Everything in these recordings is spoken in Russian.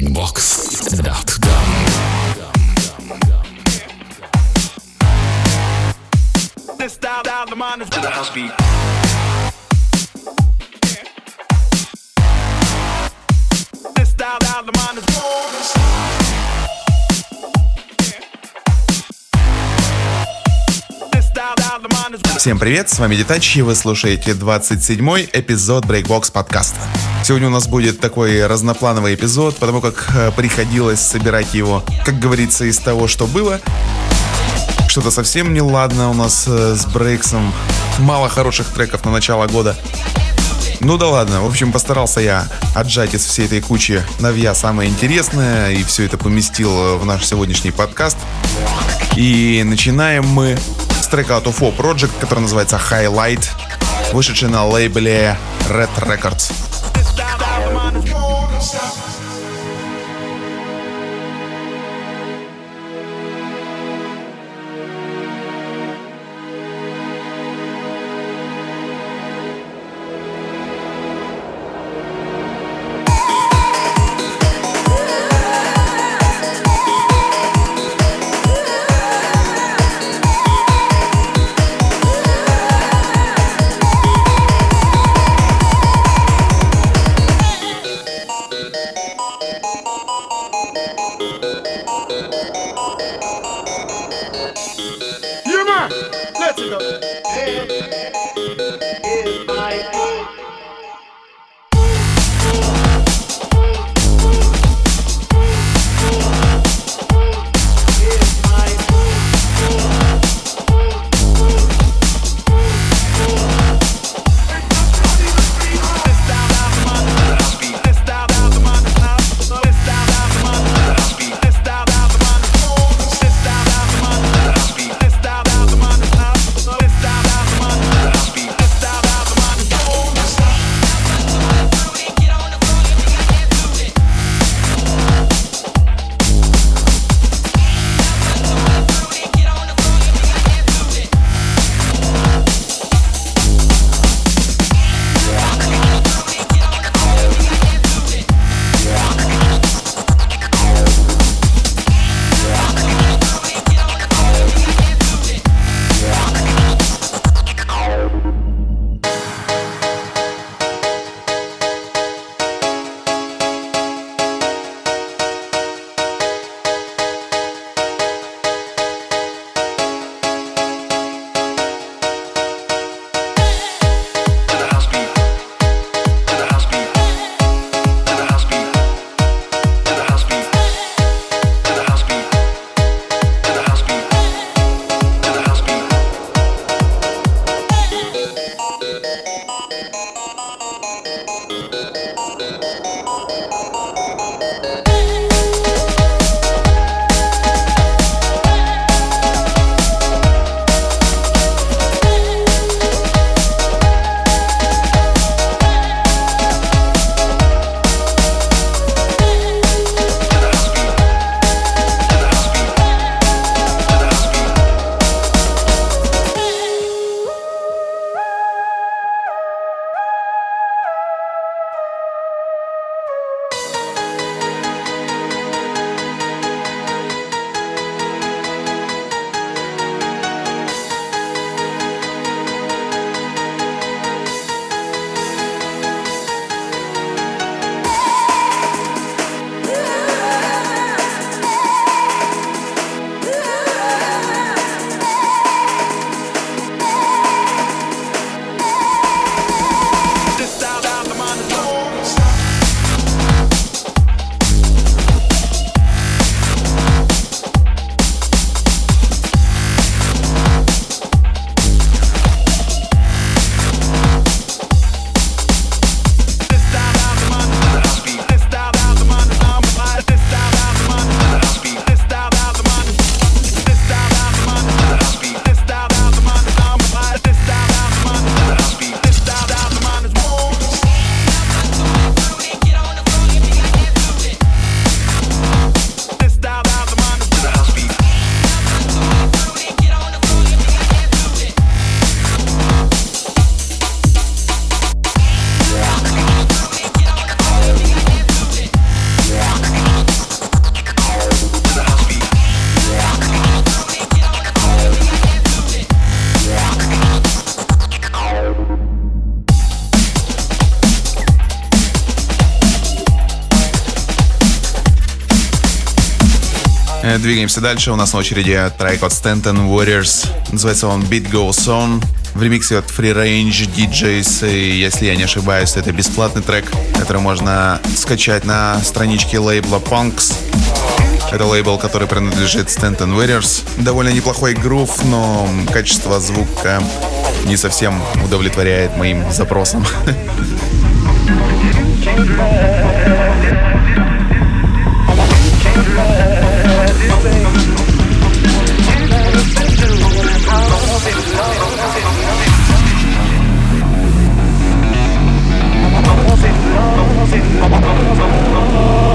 breakbox.com This style, style, the mind is to the house beat. Всем привет, с вами Детач, и вы слушаете 27-й эпизод Breakbox подкаста. Сегодня у нас будет такой разноплановый эпизод, потому как э, приходилось собирать его, как говорится, из того, что было. Что-то совсем неладно у нас э, с Брейксом. Мало хороших треков на начало года. Ну да ладно, в общем, постарался я отжать из всей этой кучи новья самое интересное и все это поместил э, в наш сегодняшний подкаст. И начинаем мы с трека от UFO Project, который называется Highlight, вышедший на лейбле Red Records. Двигаемся дальше. У нас на очереди трек от Stanton Warriors. Называется он Beat Goes On. В ремиксе от Free Range DJs. И если я не ошибаюсь, это бесплатный трек, который можно скачать на страничке лейбла Punks. Это лейбл, который принадлежит Stanton Warriors. Довольно неплохой грув, но качество звука не совсем удовлетворяет моим запросам. 播放音乐，播放音。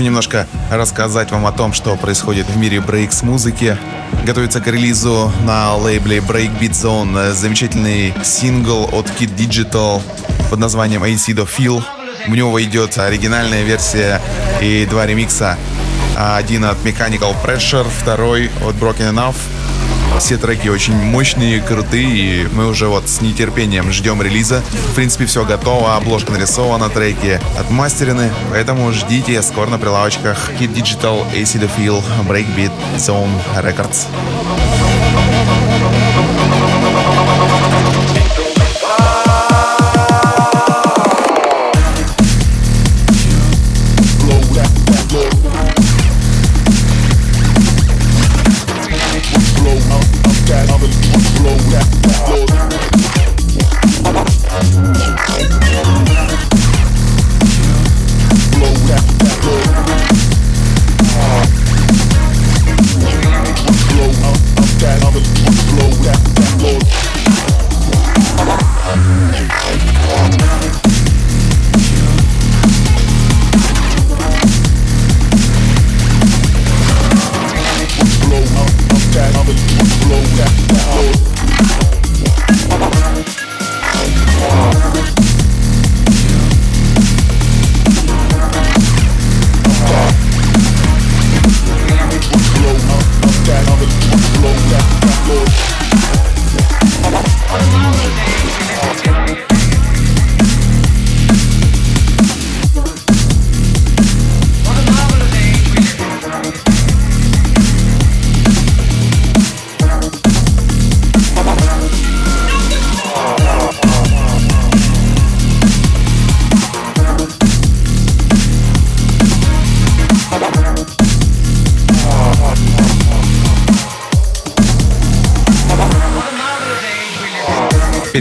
Хочу немножко рассказать вам о том, что происходит в мире брейкс-музыки. Готовится к релизу на лейбле Breakbeat Zone замечательный сингл от Kid Digital под названием AC The Feel. В него идет оригинальная версия и два ремикса. Один от Mechanical Pressure, второй от Broken Enough. Все треки очень мощные, крутые, и мы уже вот с нетерпением ждем релиза. В принципе, все готово, обложка нарисована, треки отмастерены, поэтому ждите скоро на прилавочках Kid Digital, AC The Feel, Breakbeat, Zone Records.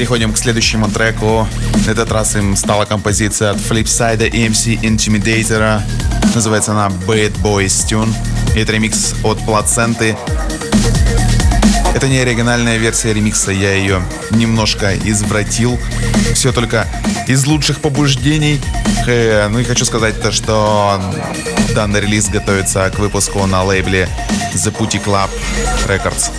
Переходим к следующему треку. На этот раз им стала композиция от Flipside EMC Intimidator. Называется она Bad Boys Tune. Это ремикс от Плаценты. Это не оригинальная версия ремикса, я ее немножко извратил. Все только из лучших побуждений. Ну и хочу сказать то, что данный релиз готовится к выпуску на лейбле The Putty Club Records.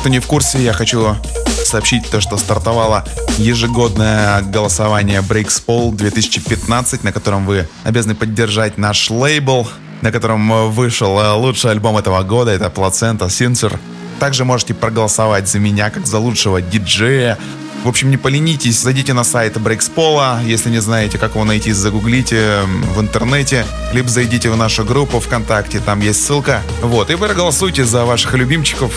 Кто не в курсе, я хочу сообщить то, что стартовало ежегодное голосование Breaks Poll 2015, на котором вы обязаны поддержать наш лейбл, на котором вышел лучший альбом этого года, это Placenta Sincer. Также можете проголосовать за меня, как за лучшего диджея, в общем, не поленитесь, зайдите на сайт Брейкспола, если не знаете, как его найти, загуглите в интернете, либо зайдите в нашу группу ВКонтакте, там есть ссылка. Вот, и вы проголосуйте за ваших любимчиков.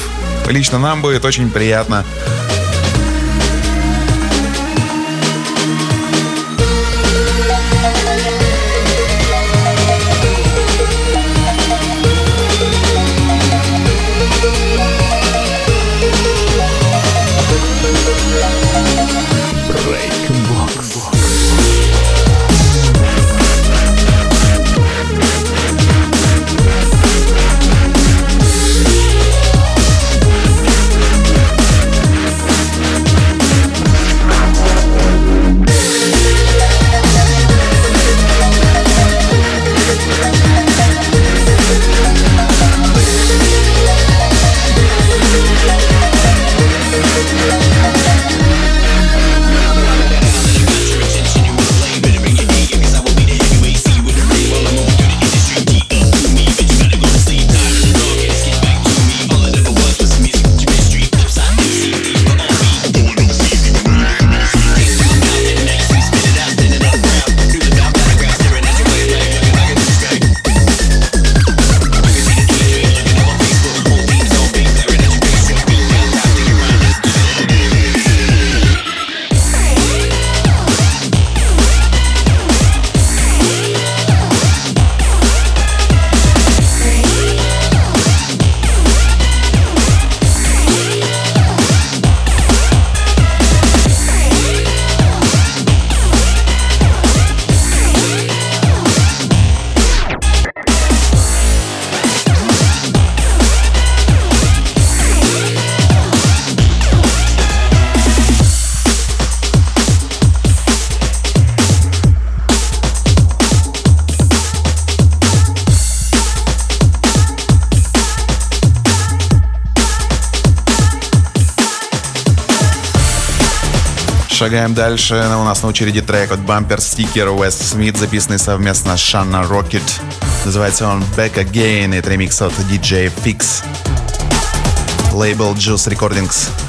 Лично нам будет очень приятно. Шагаем дальше. У нас на очереди трек от Bumper Sticker West Смит, записанный совместно с Shanna Rocket. Называется он Back Again. Это ремикс от DJ Fix. Лейбл Juice Recordings.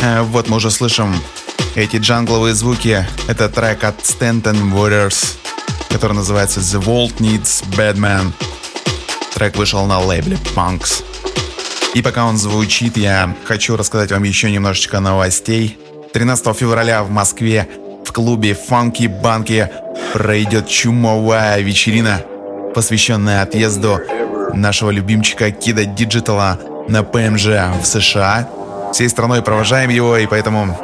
Вот мы уже слышим эти джангловые звуки. Это трек от Stanton Warriors, который называется The World Needs Badman. Трек вышел на лейбле Punks. И пока он звучит, я хочу рассказать вам еще немножечко новостей. 13 февраля в Москве в клубе Funky Банки пройдет чумовая вечерина, посвященная отъезду нашего любимчика Кида Диджитала на ПМЖ в США. Всей страной провожаем его, и поэтому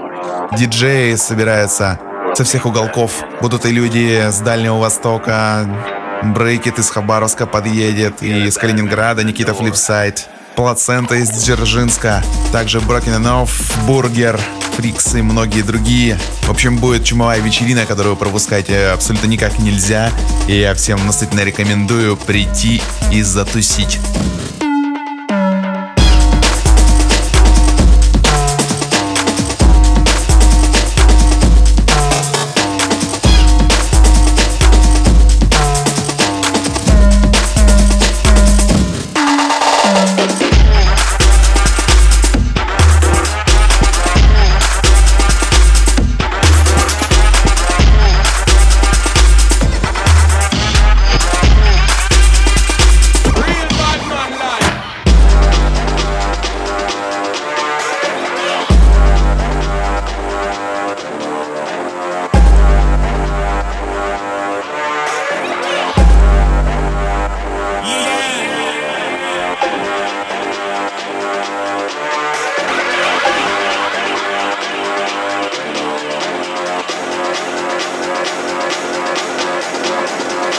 диджеи собираются со всех уголков. Будут и люди с Дальнего Востока, Брейкет из Хабаровска подъедет, и из Калининграда Никита Флипсайд, Плацента из Дзержинска, также Брокененов, Бургер, Фрикс и многие другие. В общем, будет чумовая вечерина, которую пропускать абсолютно никак нельзя. И я всем настоятельно рекомендую прийти и затусить.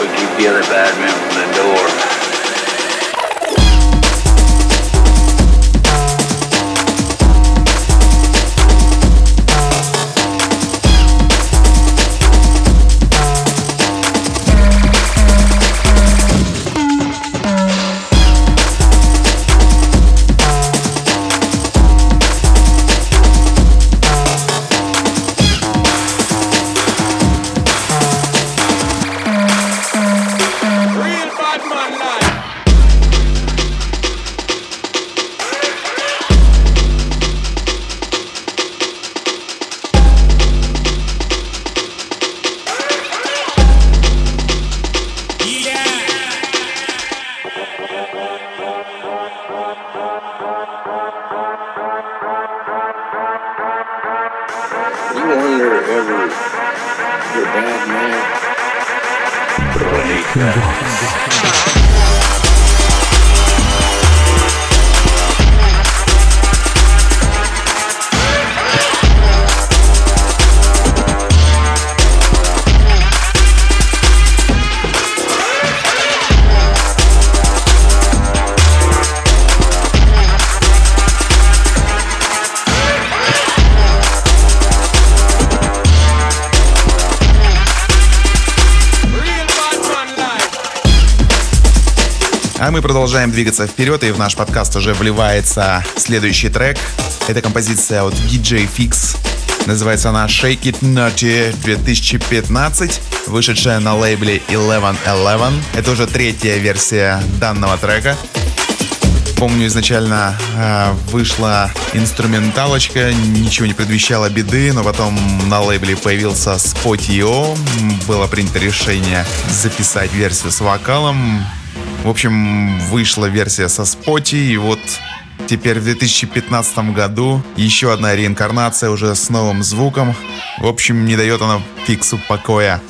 would you get a from the door? Мы продолжаем двигаться вперед, и в наш подкаст уже вливается следующий трек. Это композиция от DJ Fix. Называется она Shake It Naughty 2015, вышедшая на лейбле 1111. Это уже третья версия данного трека. Помню, изначально э, вышла инструменталочка, ничего не предвещало беды, но потом на лейбле появился Spot.io, было принято решение записать версию с вокалом, в общем, вышла версия со споти, и вот теперь в 2015 году еще одна реинкарнация уже с новым звуком. В общем, не дает она фиксу покоя.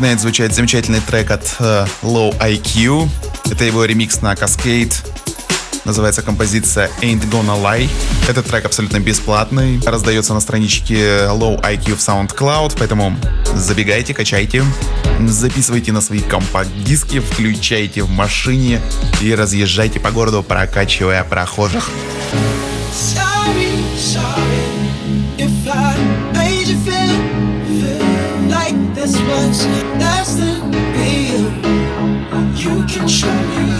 Начинает звучать замечательный трек от uh, Low IQ. Это его ремикс на Cascade. Называется композиция Ain't Gonna Lie. Этот трек абсолютно бесплатный. Раздается на страничке Low IQ в SoundCloud, поэтому забегайте, качайте, записывайте на свои компакт-диски, включайте в машине и разъезжайте по городу, прокачивая прохожих. This less than. You can show me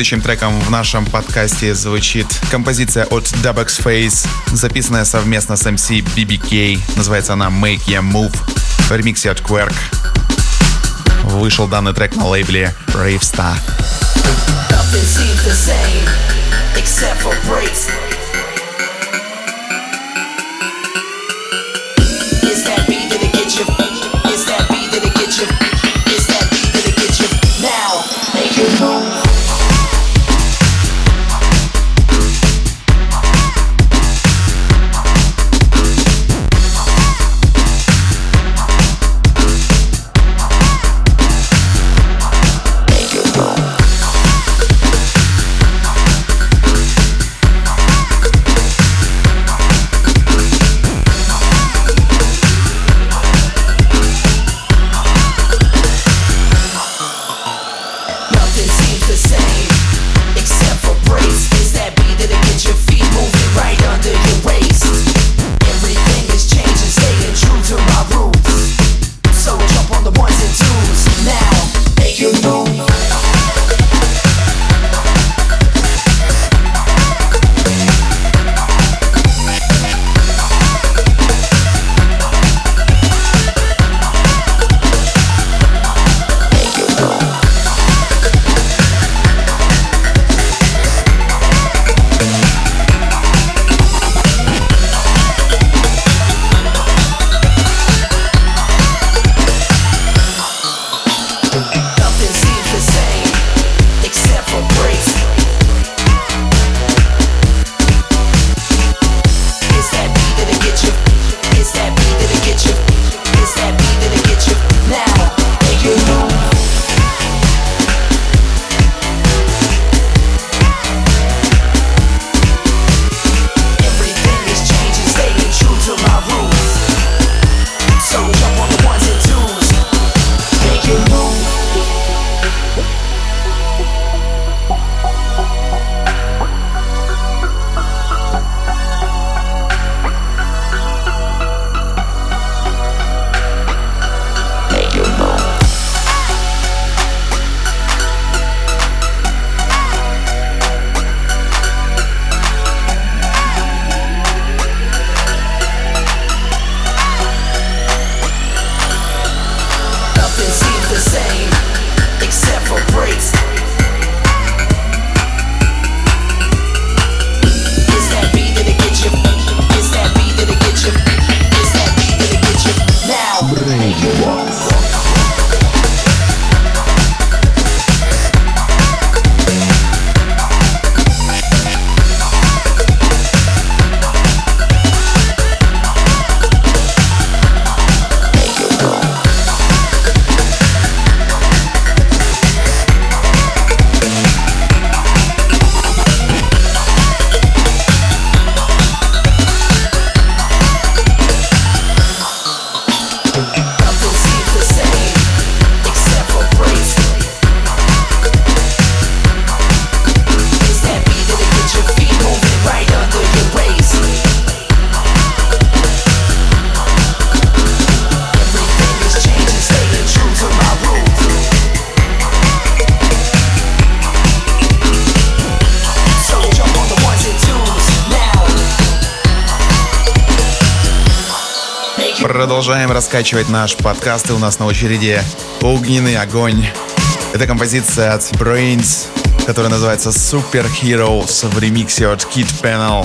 Следующим треком в нашем подкасте звучит композиция от Dubex Face, записанная совместно с MC BBK. Называется она Make Ya Move в ремиксе от Quirk. Вышел данный трек на лейбле Brave Star. except for breaks. Раскачивать наш подкаст, и у нас на очереди «Огненный огонь». Это композиция от Brains, которая называется Super Heroes в ремиксе от Kid Panel.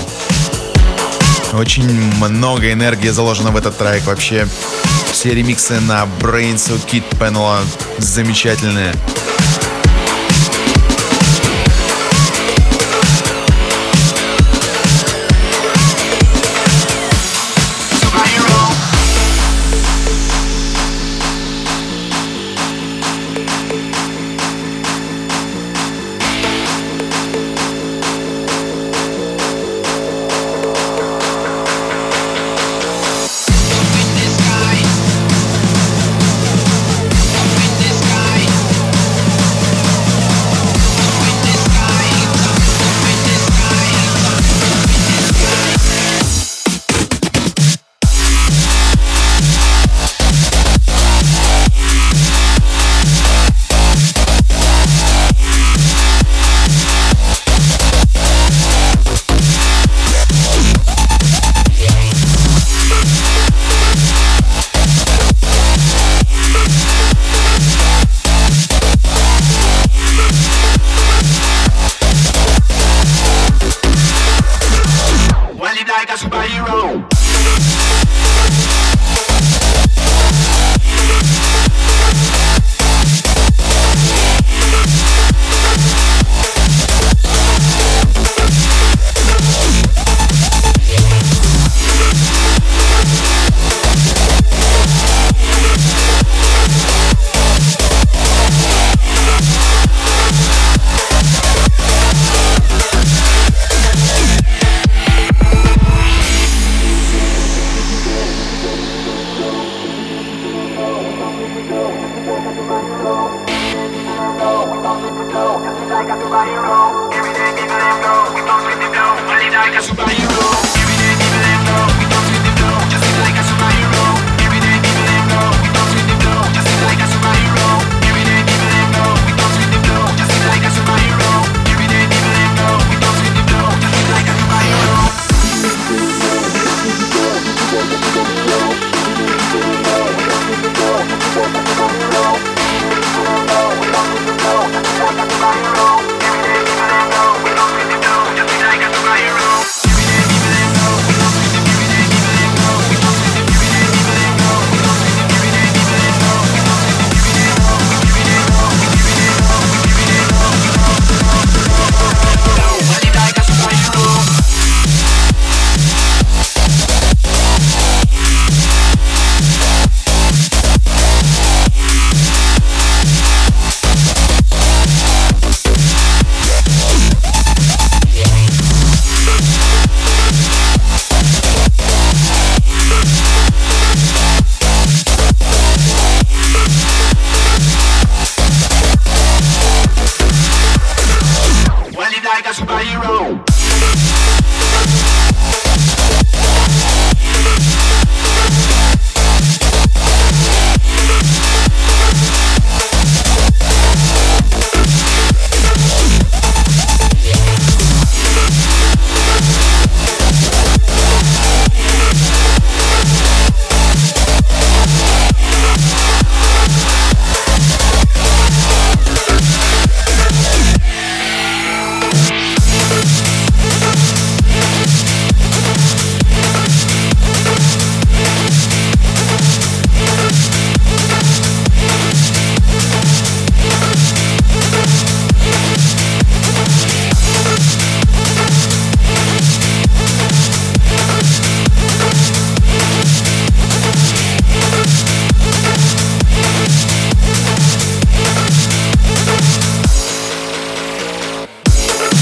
Очень много энергии заложено в этот трек вообще. Все ремиксы на Brains у Kid Panel замечательные.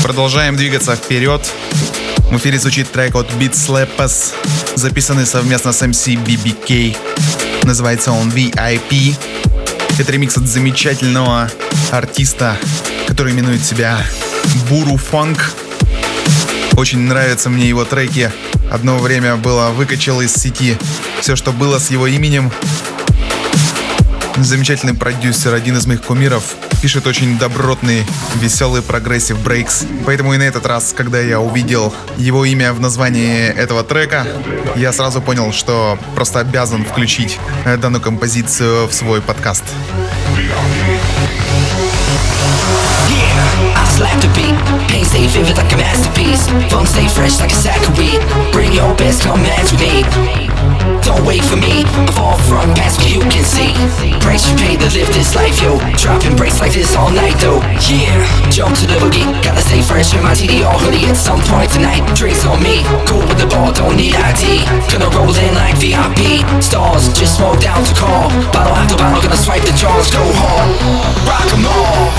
Продолжаем двигаться вперед. В эфире звучит трек от Beat Slappers, записанный совместно с MC BBK. Называется он VIP. Это ремикс от замечательного артиста, который именует себя Буру Фанк. Очень нравятся мне его треки. Одно время было выкачал из сети все, что было с его именем. Замечательный продюсер, один из моих кумиров. Пишет очень добротный, веселый progressive breaks. Поэтому и на этот раз, когда я увидел его имя в названии этого трека, я сразу понял, что просто обязан включить э, данную композицию в свой подкаст. Slap the beat, pain stay vivid like a masterpiece. Fun stay fresh like a sack of weed. Bring your best, come match me. Don't wait for me, I fall from past what you can see. Price you pay to live this life, yo. Dropping breaks like this all night, though. Yeah, jump to the boogie. Gotta stay fresh in my TD or hoodie At some point tonight, drinks on me. Cool with the ball, don't need ID Gonna roll in like VIP Stars, just smoke down to call. Bottle after bottle, gonna swipe the jaws Go hard, rock 'em all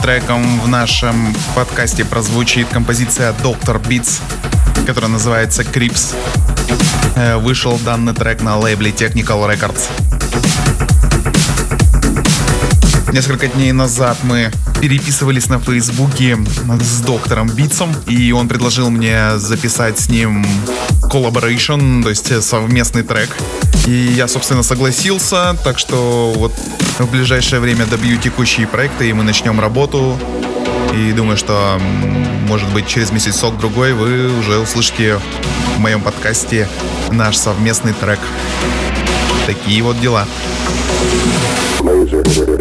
треком в нашем подкасте прозвучит композиция Doctor Beats, которая называется Crips. Э, Вышел данный трек на лейбле Technical Records. Несколько дней назад мы переписывались на Фейсбуке с доктором Битсом, и он предложил мне записать с ним collaboration, то есть совместный трек. И я, собственно, согласился, так что вот в ближайшее время добью текущие проекты, и мы начнем работу. И думаю, что, может быть, через месяцок-другой вы уже услышите в моем подкасте наш совместный трек. Такие вот дела. Медленно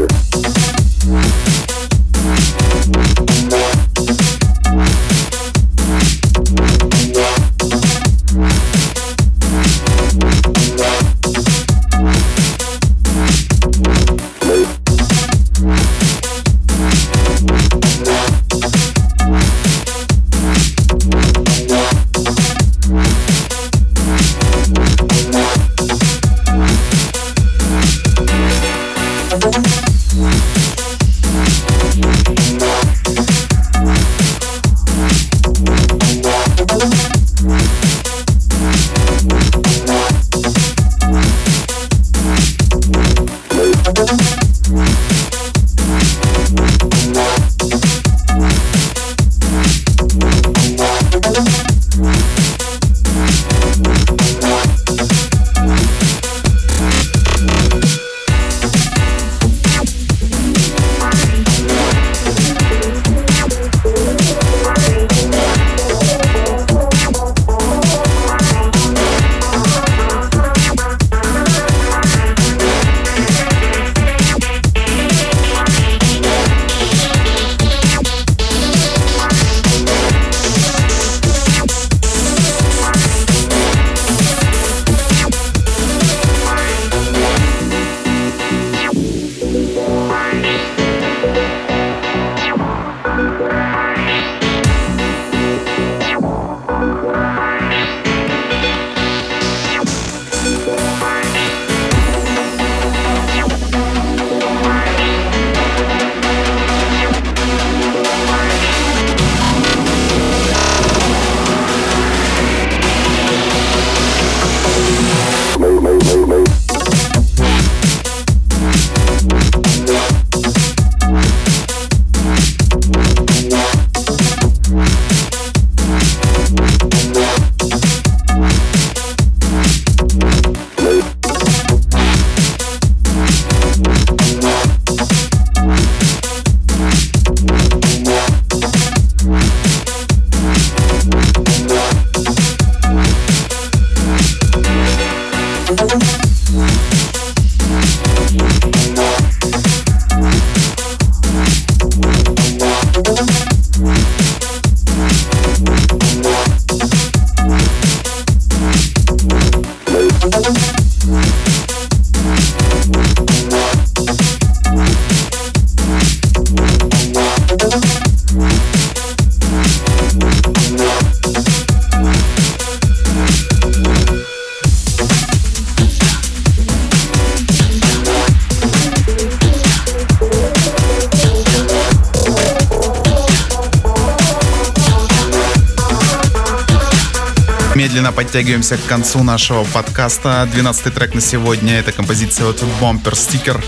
подтягиваемся к концу нашего подкаста. 12 трек на сегодня. Это композиция от Bumper Sticker.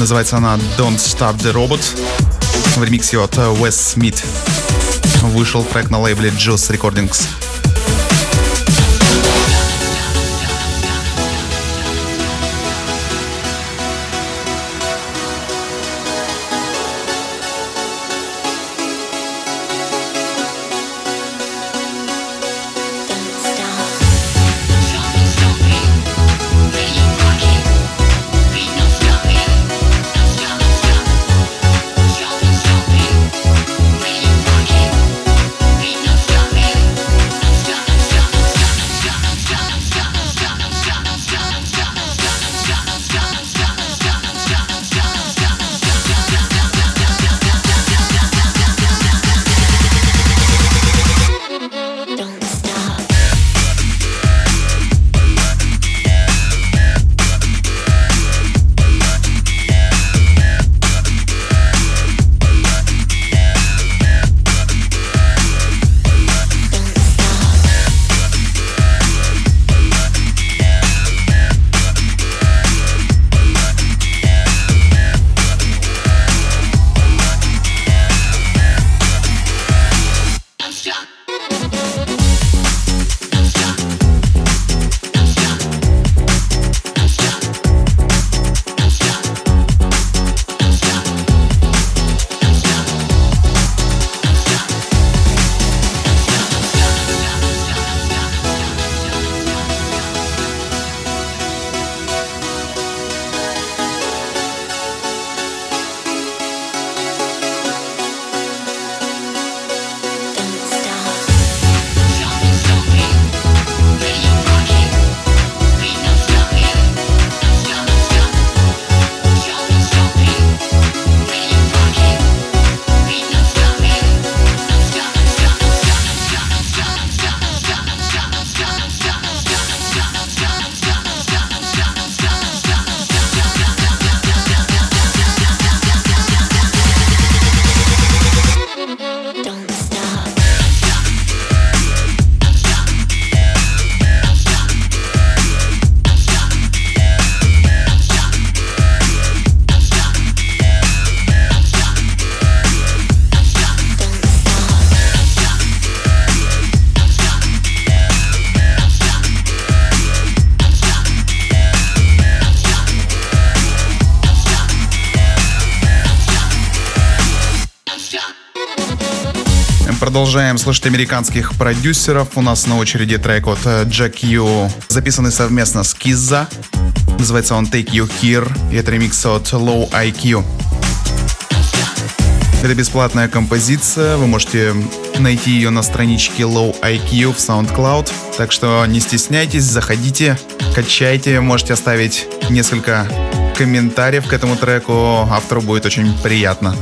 Называется она Don't Stop the Robot. В ремиксе от Wes Smith. Вышел трек на лейбле Juice Recordings. Продолжаем слушать американских продюсеров. У нас на очереди трек от Jack Ю, записанный совместно с Kizza. Называется он Take You Here. И это ремикс от Low IQ. Это бесплатная композиция. Вы можете найти ее на страничке Low IQ в SoundCloud. Так что не стесняйтесь, заходите, качайте. Можете оставить несколько комментариев к этому треку. Автору будет очень приятно.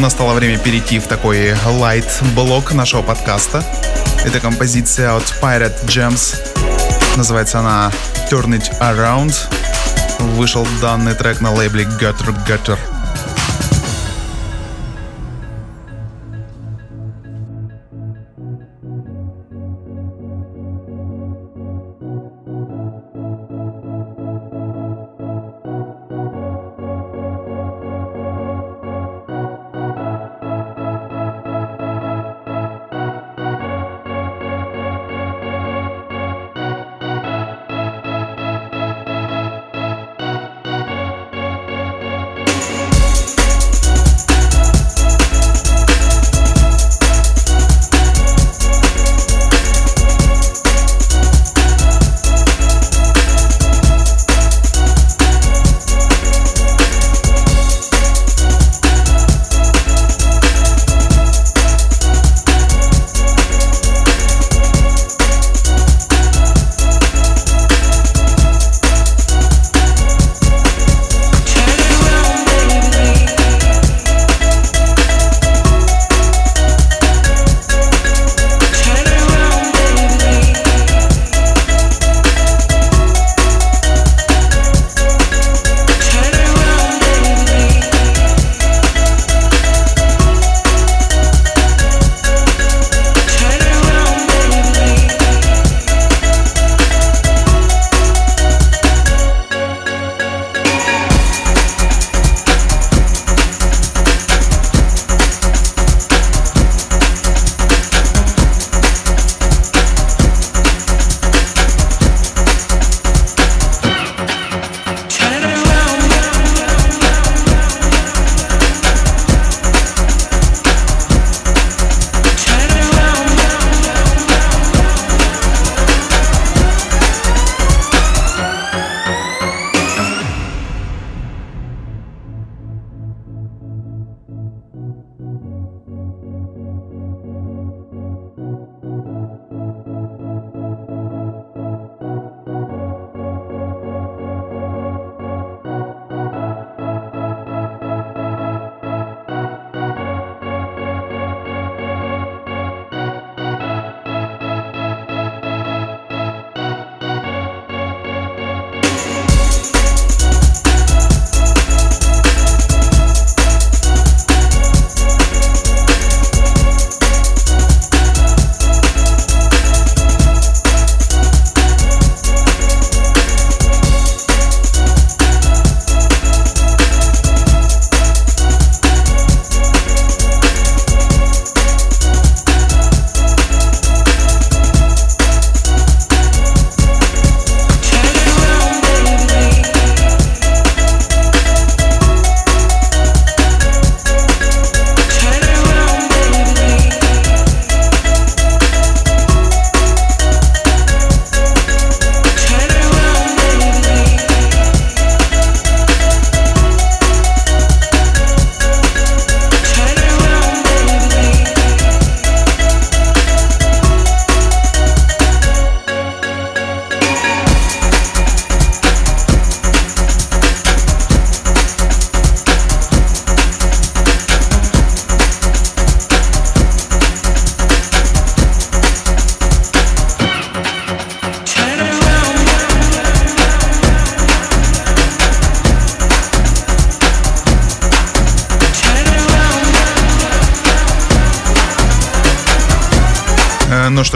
настало время перейти в такой light-блок нашего подкаста. Это композиция от Pirate Jams. Называется она Turn It Around. Вышел данный трек на лейбле Gutter Gutter.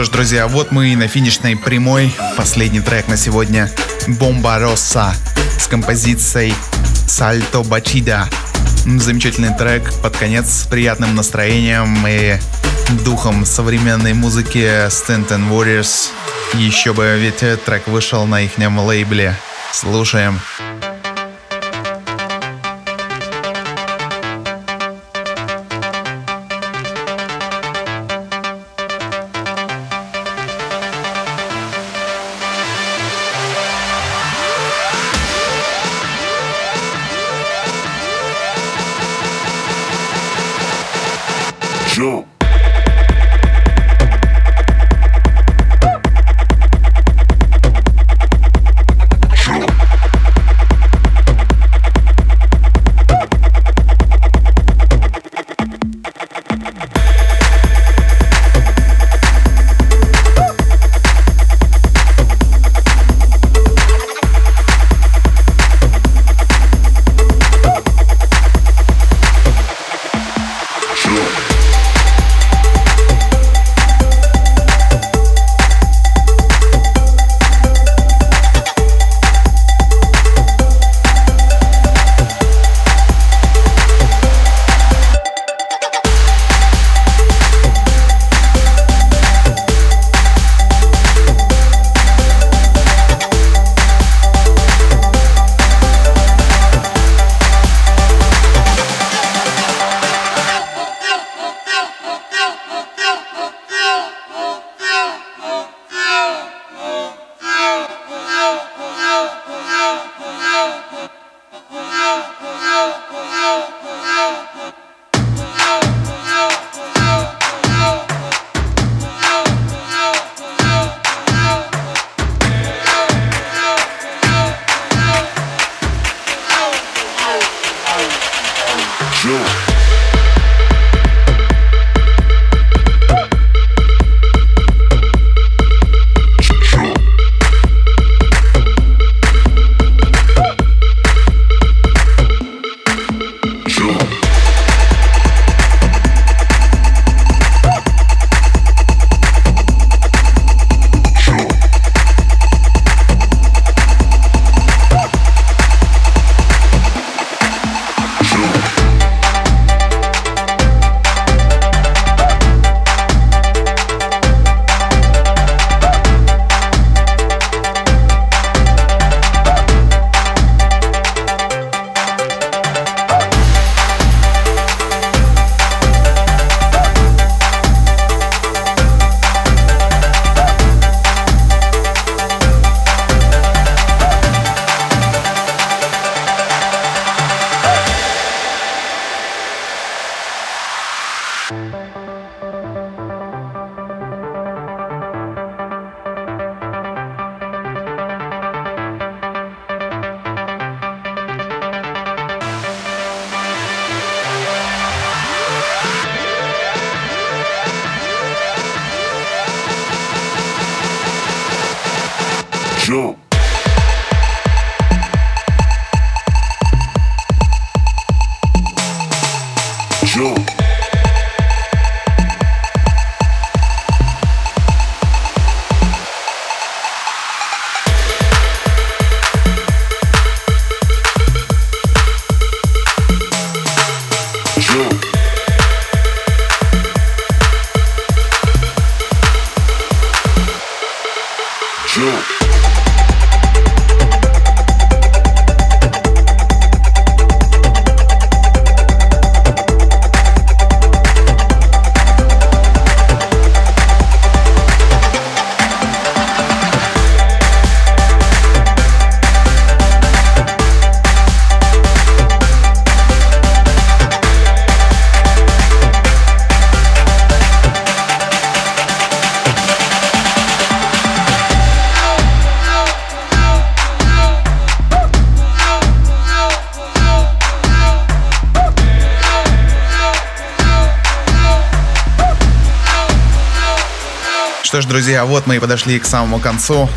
Ж, друзья, вот мы и на финишной прямой. Последний трек на сегодня. Бомба Росса с композицией Сальто Бачида. Замечательный трек под конец с приятным настроением и духом современной музыки Stanton Warriors. Еще бы, ведь трек вышел на их лейбле. Слушаем. Jump. Что ж, друзья, вот мы и подошли к самому концу.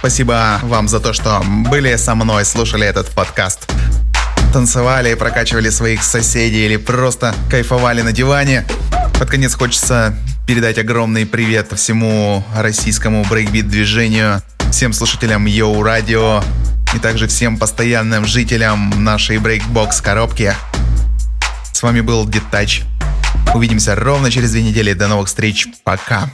Спасибо вам за то, что были со мной, слушали этот подкаст. Танцевали, прокачивали своих соседей или просто кайфовали на диване. Под конец хочется передать огромный привет всему российскому брейкбит движению, всем слушателям Йоу Радио и также всем постоянным жителям нашей брейкбокс коробки. С вами был Детач. Увидимся ровно через две недели. До новых встреч. Пока.